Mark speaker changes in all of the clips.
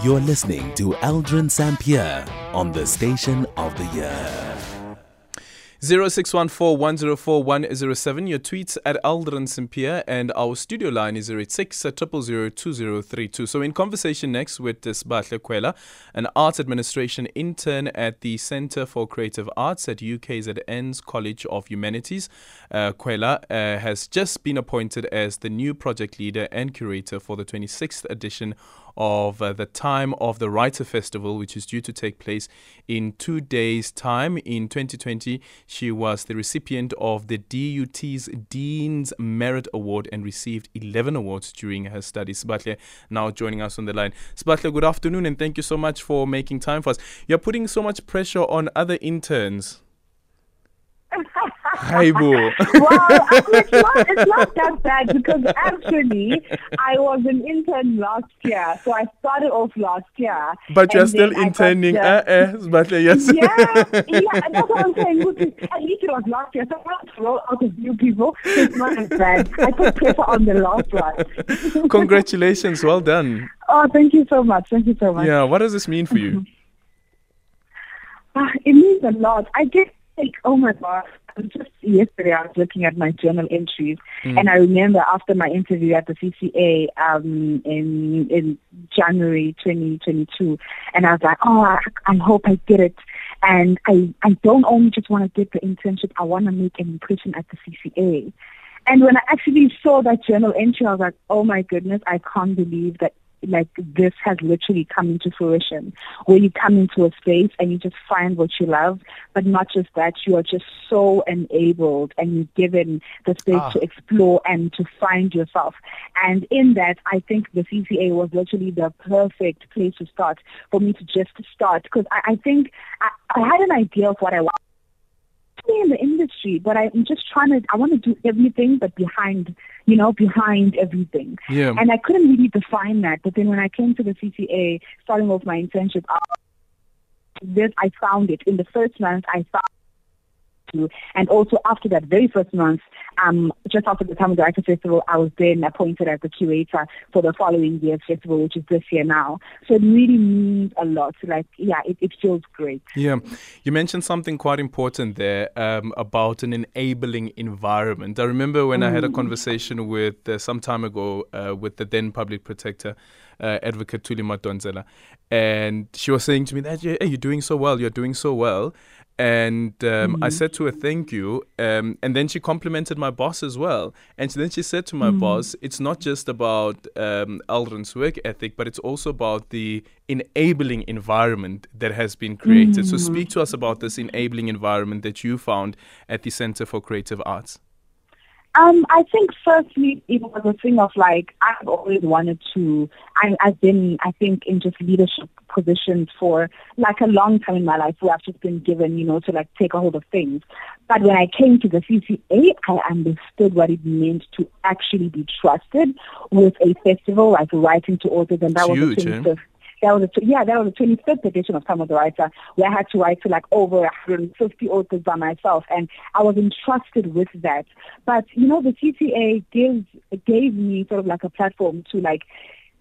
Speaker 1: You're listening to Aldrin Sampear on the Station of the Year.
Speaker 2: 0614-104-107. Your tweets at Aldrin Sampear and our studio line is 086 2032. So in conversation next with Sbahle Khwela, an arts administration intern at the Centre for Creative Arts at UKZN's College of Humanities. Uh, Khwela uh, has just been appointed as the new project leader and curator for the 26th edition of uh, the time of the Writer Festival, which is due to take place in two days' time. In 2020, she was the recipient of the DUT's Dean's Merit Award and received 11 awards during her studies. Sbahle now joining us on the line. Sbahle, good afternoon and thank you so much for making time for us. You're putting so much pressure on other interns.
Speaker 3: Haibo. well, it's not, it's not that bad because actually I was an intern last year. So I started off last year.
Speaker 2: But you're still interning. Uh, uh, but
Speaker 3: yes. yeah, yeah, that's what I'm saying. At least it was last year. So I'm not to roll out of new people. It's not as bad. I put pressure on the last one.
Speaker 2: Congratulations. Well done.
Speaker 3: Oh, thank you so much. Thank you so much.
Speaker 2: Yeah, what does this mean for you?
Speaker 3: Uh, it means a lot. I get like, oh my gosh just yesterday I was looking at my journal entries, mm. and I remember after my interview at the CCA um, in in January 2022, and I was like, oh, I, I hope I get it. And I, I don't only just want to get the internship, I want to make an impression at the CCA. And when I actually saw that journal entry, I was like, oh my goodness, I can't believe that like this has literally come into fruition. Where you come into a space and you just find what you love but not just that you are just so enabled and you're given the space ah. to explore and to find yourself. And in that i think the cca was literally the perfect place to start for me to just start. Because I, I think I, I had an idea of what i wanted in the industry, but I'm just trying to, I want to do everything, but behind, you know, behind everything.
Speaker 2: Yeah.
Speaker 3: And I couldn't really define that. But then when I came to the CCA, starting off my internship, this, I found it. In the first month, I found to. And also after that very first month, um, just after the time of the Writer Festival, I was then appointed as the curator for the following year's festival, which is this year now. So it really means a lot. Like, yeah, it, it feels great.
Speaker 2: Yeah. You mentioned something quite important there um, about an enabling environment. I remember when mm. I had a mm. conversation with, uh, some time ago, uh, with the then public protector, uh, advocate Thuli Madonsela, and she was saying to me that, hey, you're doing so well, you're doing so well. And um, mm-hmm. I said to her, thank you. Um, and then she complimented my boss as well. And then she said to my mm-hmm. boss, it's not just about um, Aldrin's work ethic, but it's also about the enabling environment that has been created. Mm-hmm. So speak to us about this enabling environment that you found at the Center for Creative Arts.
Speaker 3: Um, I think firstly it was a thing of like I've always wanted to. I, I've been, I think, in just leadership positions for like a long time in my life where I've just been given, you know, to like take a hold of things. But when I came to the CCA, I understood what it meant to actually be trusted with a festival like writing to authors, and that
Speaker 2: it's
Speaker 3: was
Speaker 2: huge,
Speaker 3: the that was a, yeah, that was the 25th edition of Time of the Writer, where I had to write to like over 150 authors by myself, and I was entrusted with that. But you know, the CCA gives gave me sort of like a platform to like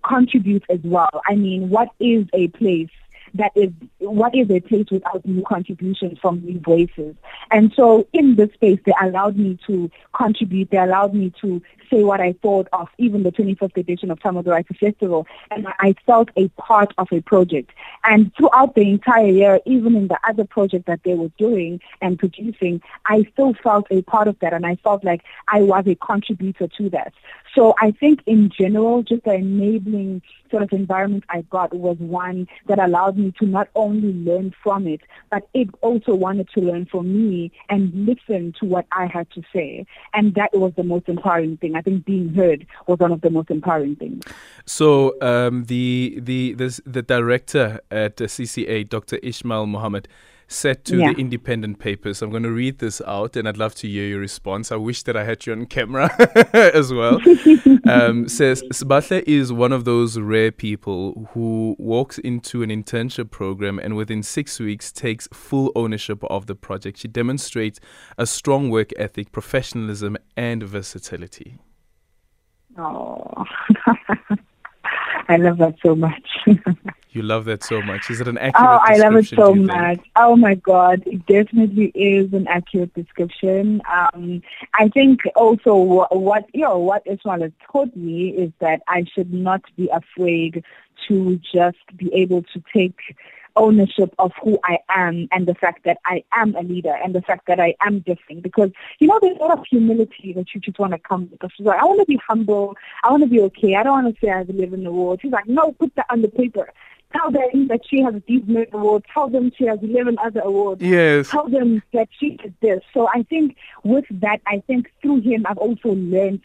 Speaker 3: contribute as well. I mean, what is a place that is what is a place without new contributions from new voices. And so in this space, they allowed me to contribute. They allowed me to say what I thought of even the 25th edition of the Writer Festival. And I felt a part of a project. And throughout the entire year, even in the other project that they were doing and producing, I still felt a part of that. And I felt like I was a contributor to that. So I think in general, just the enabling sort of environment I got was one that allowed me to not only learn from it, but it also wanted to learn from me and listen to what I had to say. And that was the most empowering thing. I think being heard was one of the most empowering things.
Speaker 2: So um, the the the, the director at CCA, Dr. Ismail Mahomed said to yeah. the independent papers. I'm going to read this out and I'd love to hear your response. I wish that I had you on camera as well. um, says Sbahle is one of those rare people who walks into an internship program and within six weeks takes full ownership of the project. She demonstrates a strong work ethic, professionalism, and versatility.
Speaker 3: Oh, I love that so much.
Speaker 2: You love that so much. Is it an accurate
Speaker 3: Oh, I love it so
Speaker 2: do you think?
Speaker 3: much. Oh my God, it definitely is an accurate description. Um, I think also what, what you know what Ismail has taught me is that I should not be afraid to just be able to take ownership of who I am and the fact that I am a leader and the fact that I am different because you know there's a lot of humility that you just want to come with. She's like, I want to be humble, I want to be okay, I don't want to say I live in the world. She's like, no, put that on the paper. Tell them that she has these many awards. Tell them she has 11 other awards.
Speaker 2: Yes.
Speaker 3: Tell them that she did this. So I think with that, I think through him, I've also learned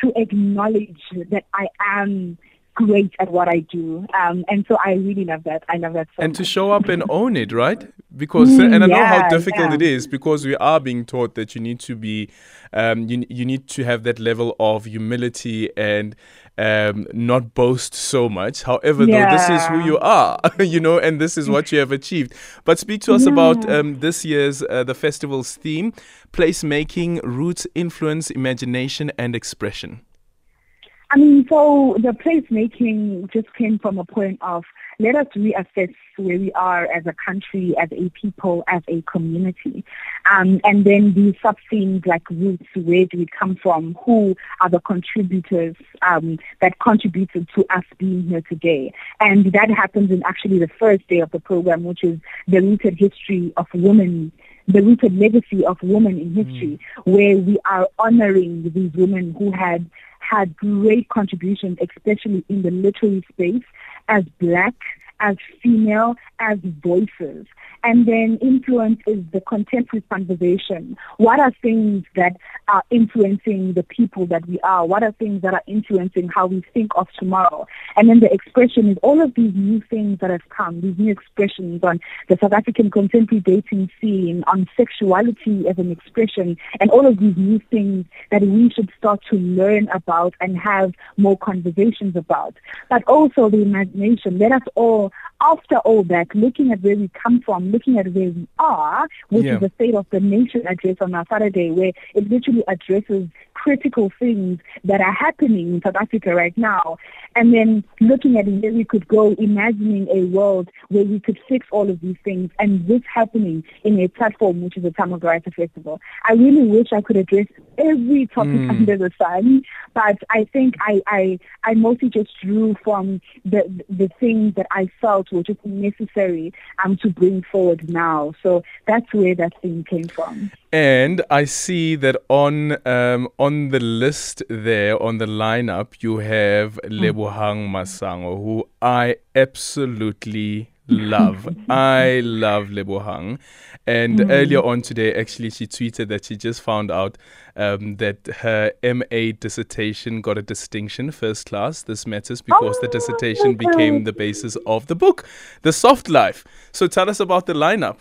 Speaker 3: to acknowledge that I am great at what I do. Um, and so I really love that. I love that so
Speaker 2: and to show up and own it, right? Because
Speaker 3: Mm,
Speaker 2: and I know how difficult
Speaker 3: yeah.
Speaker 2: it is because we are being taught that you need to be, um, you you need to have that level of humility and um, not boast so much. However, though, this is who you are, you know, and this is what you have achieved. But speak to us about um, this year's uh, the festival's theme: placemaking, roots, influence, imagination, and expression.
Speaker 3: I mean, so the placemaking just came from a point of let us reassess where we are as a country, as a people, as a community. Um, and then the sub-themes like roots, where do we come from? Who are the contributors um, that contributed to us being here today? And that happens in actually the first day of the program, which is the rooted history of women the rooted legacy of women in history, where we are honoring these women who had had great contributions, especially in the literary space, as black, as female, as voices. And then influence is the contemporary conversation. What are things that are influencing the people that we are? What are things that are influencing how we think of tomorrow? And then the expression is all of these new things that have come, these new expressions on the South African contemporary dating scene, on sexuality as an expression, and all of these new things that we should start to learn about and have more conversations about. But also the imagination. Let us all, after all that, looking at where we come from, looking at where we are, which
Speaker 2: Yeah.
Speaker 3: is the State of the Nation address on our Saturday, where it literally addresses critical things that are happening in South Africa right now, and then looking at where we could go, imagining a world where we could fix all of these things, and this happening in a platform which is the of Writer Festival. I really wish I could address every topic
Speaker 2: Mm.
Speaker 3: under the sun, but I think I, I, I mostly just drew from the the things that I felt were just necessary um, to bring forward now. So that's where that thing came from.
Speaker 2: And I see that on um, on the list there on the lineup you have Lebohang Masango, who I absolutely love. I love Lebohang. And earlier on today, actually, she tweeted that she just found out um, that her MA dissertation got a distinction, first class. This matters because the
Speaker 3: Oh,
Speaker 2: dissertation
Speaker 3: okay.
Speaker 2: became the basis of the book, The Soft Life. So tell us about the lineup.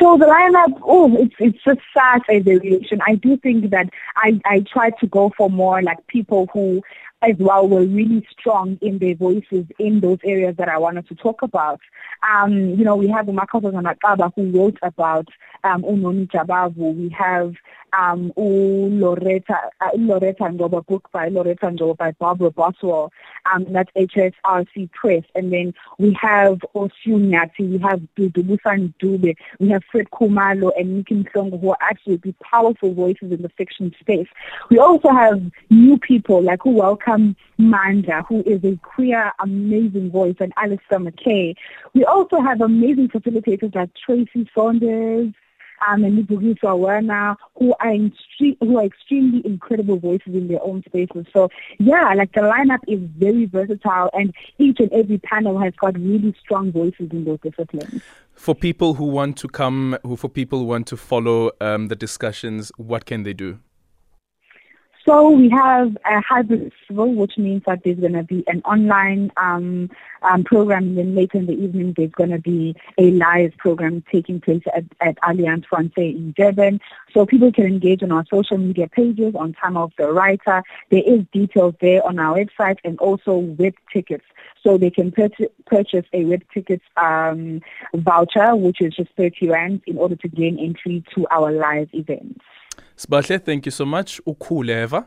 Speaker 3: So the lineup, oh, it's it's just such a variation. I do think that I I try to go for more like people who, as well, were really strong in their voices in those areas that I wanted to talk about. Um, you know, we have uMakhosazana Xaba who wrote about um, Unoni Jabavu. We have um, Lauretta, uh, Lauretta Ngcobo book by Lauretta Ngcobo by Barbara Boswell. Um, that's HSRC Press. And then we have Oshu Nyati, we have Dudu Busani-Dube, we have Fred Khumalo and Nikki Mhlongo who are absolutely powerful voices in the fiction space. We also have new people like who welcome Manda, who is a queer, amazing voice, and Alistair Mackay. We also have amazing facilitators like Tracy Saunders, um, and who are who are extremely incredible voices in their own spaces. So yeah, like the lineup is very versatile, and each and every panel has got really strong voices in those disciplines.
Speaker 2: For people who want to come, who for people who want to follow um, the discussions, what can they do?
Speaker 3: So we have a hybrid festival, which means that there's going to be an online um, um, program, and then later in the evening there's going to be a live program taking place at, at Alliance Française in Durban. So people can engage on our social media pages on Time of the Writer. There is details there on our website and also web tickets. So they can purchase, purchase a web tickets um, voucher, which is just 30 rand, in order to gain entry to our live events.
Speaker 2: Sbahle, thank you so much. Ukhuleva.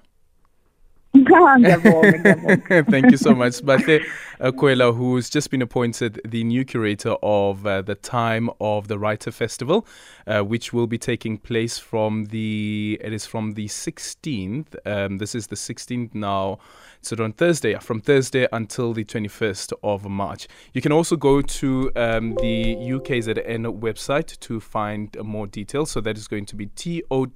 Speaker 2: Thank you so much. Bahle Khwela, who's just been appointed the new curator of uh, the Time of the Writer Festival, uh, which will be taking place from the, it is from the 16th. Um, this is the 16th now. So on Thursday, from Thursday until the 21st of March. You can also go to um, the UKZN website to find more details. So that is going to be tow.ukzn.ac.za.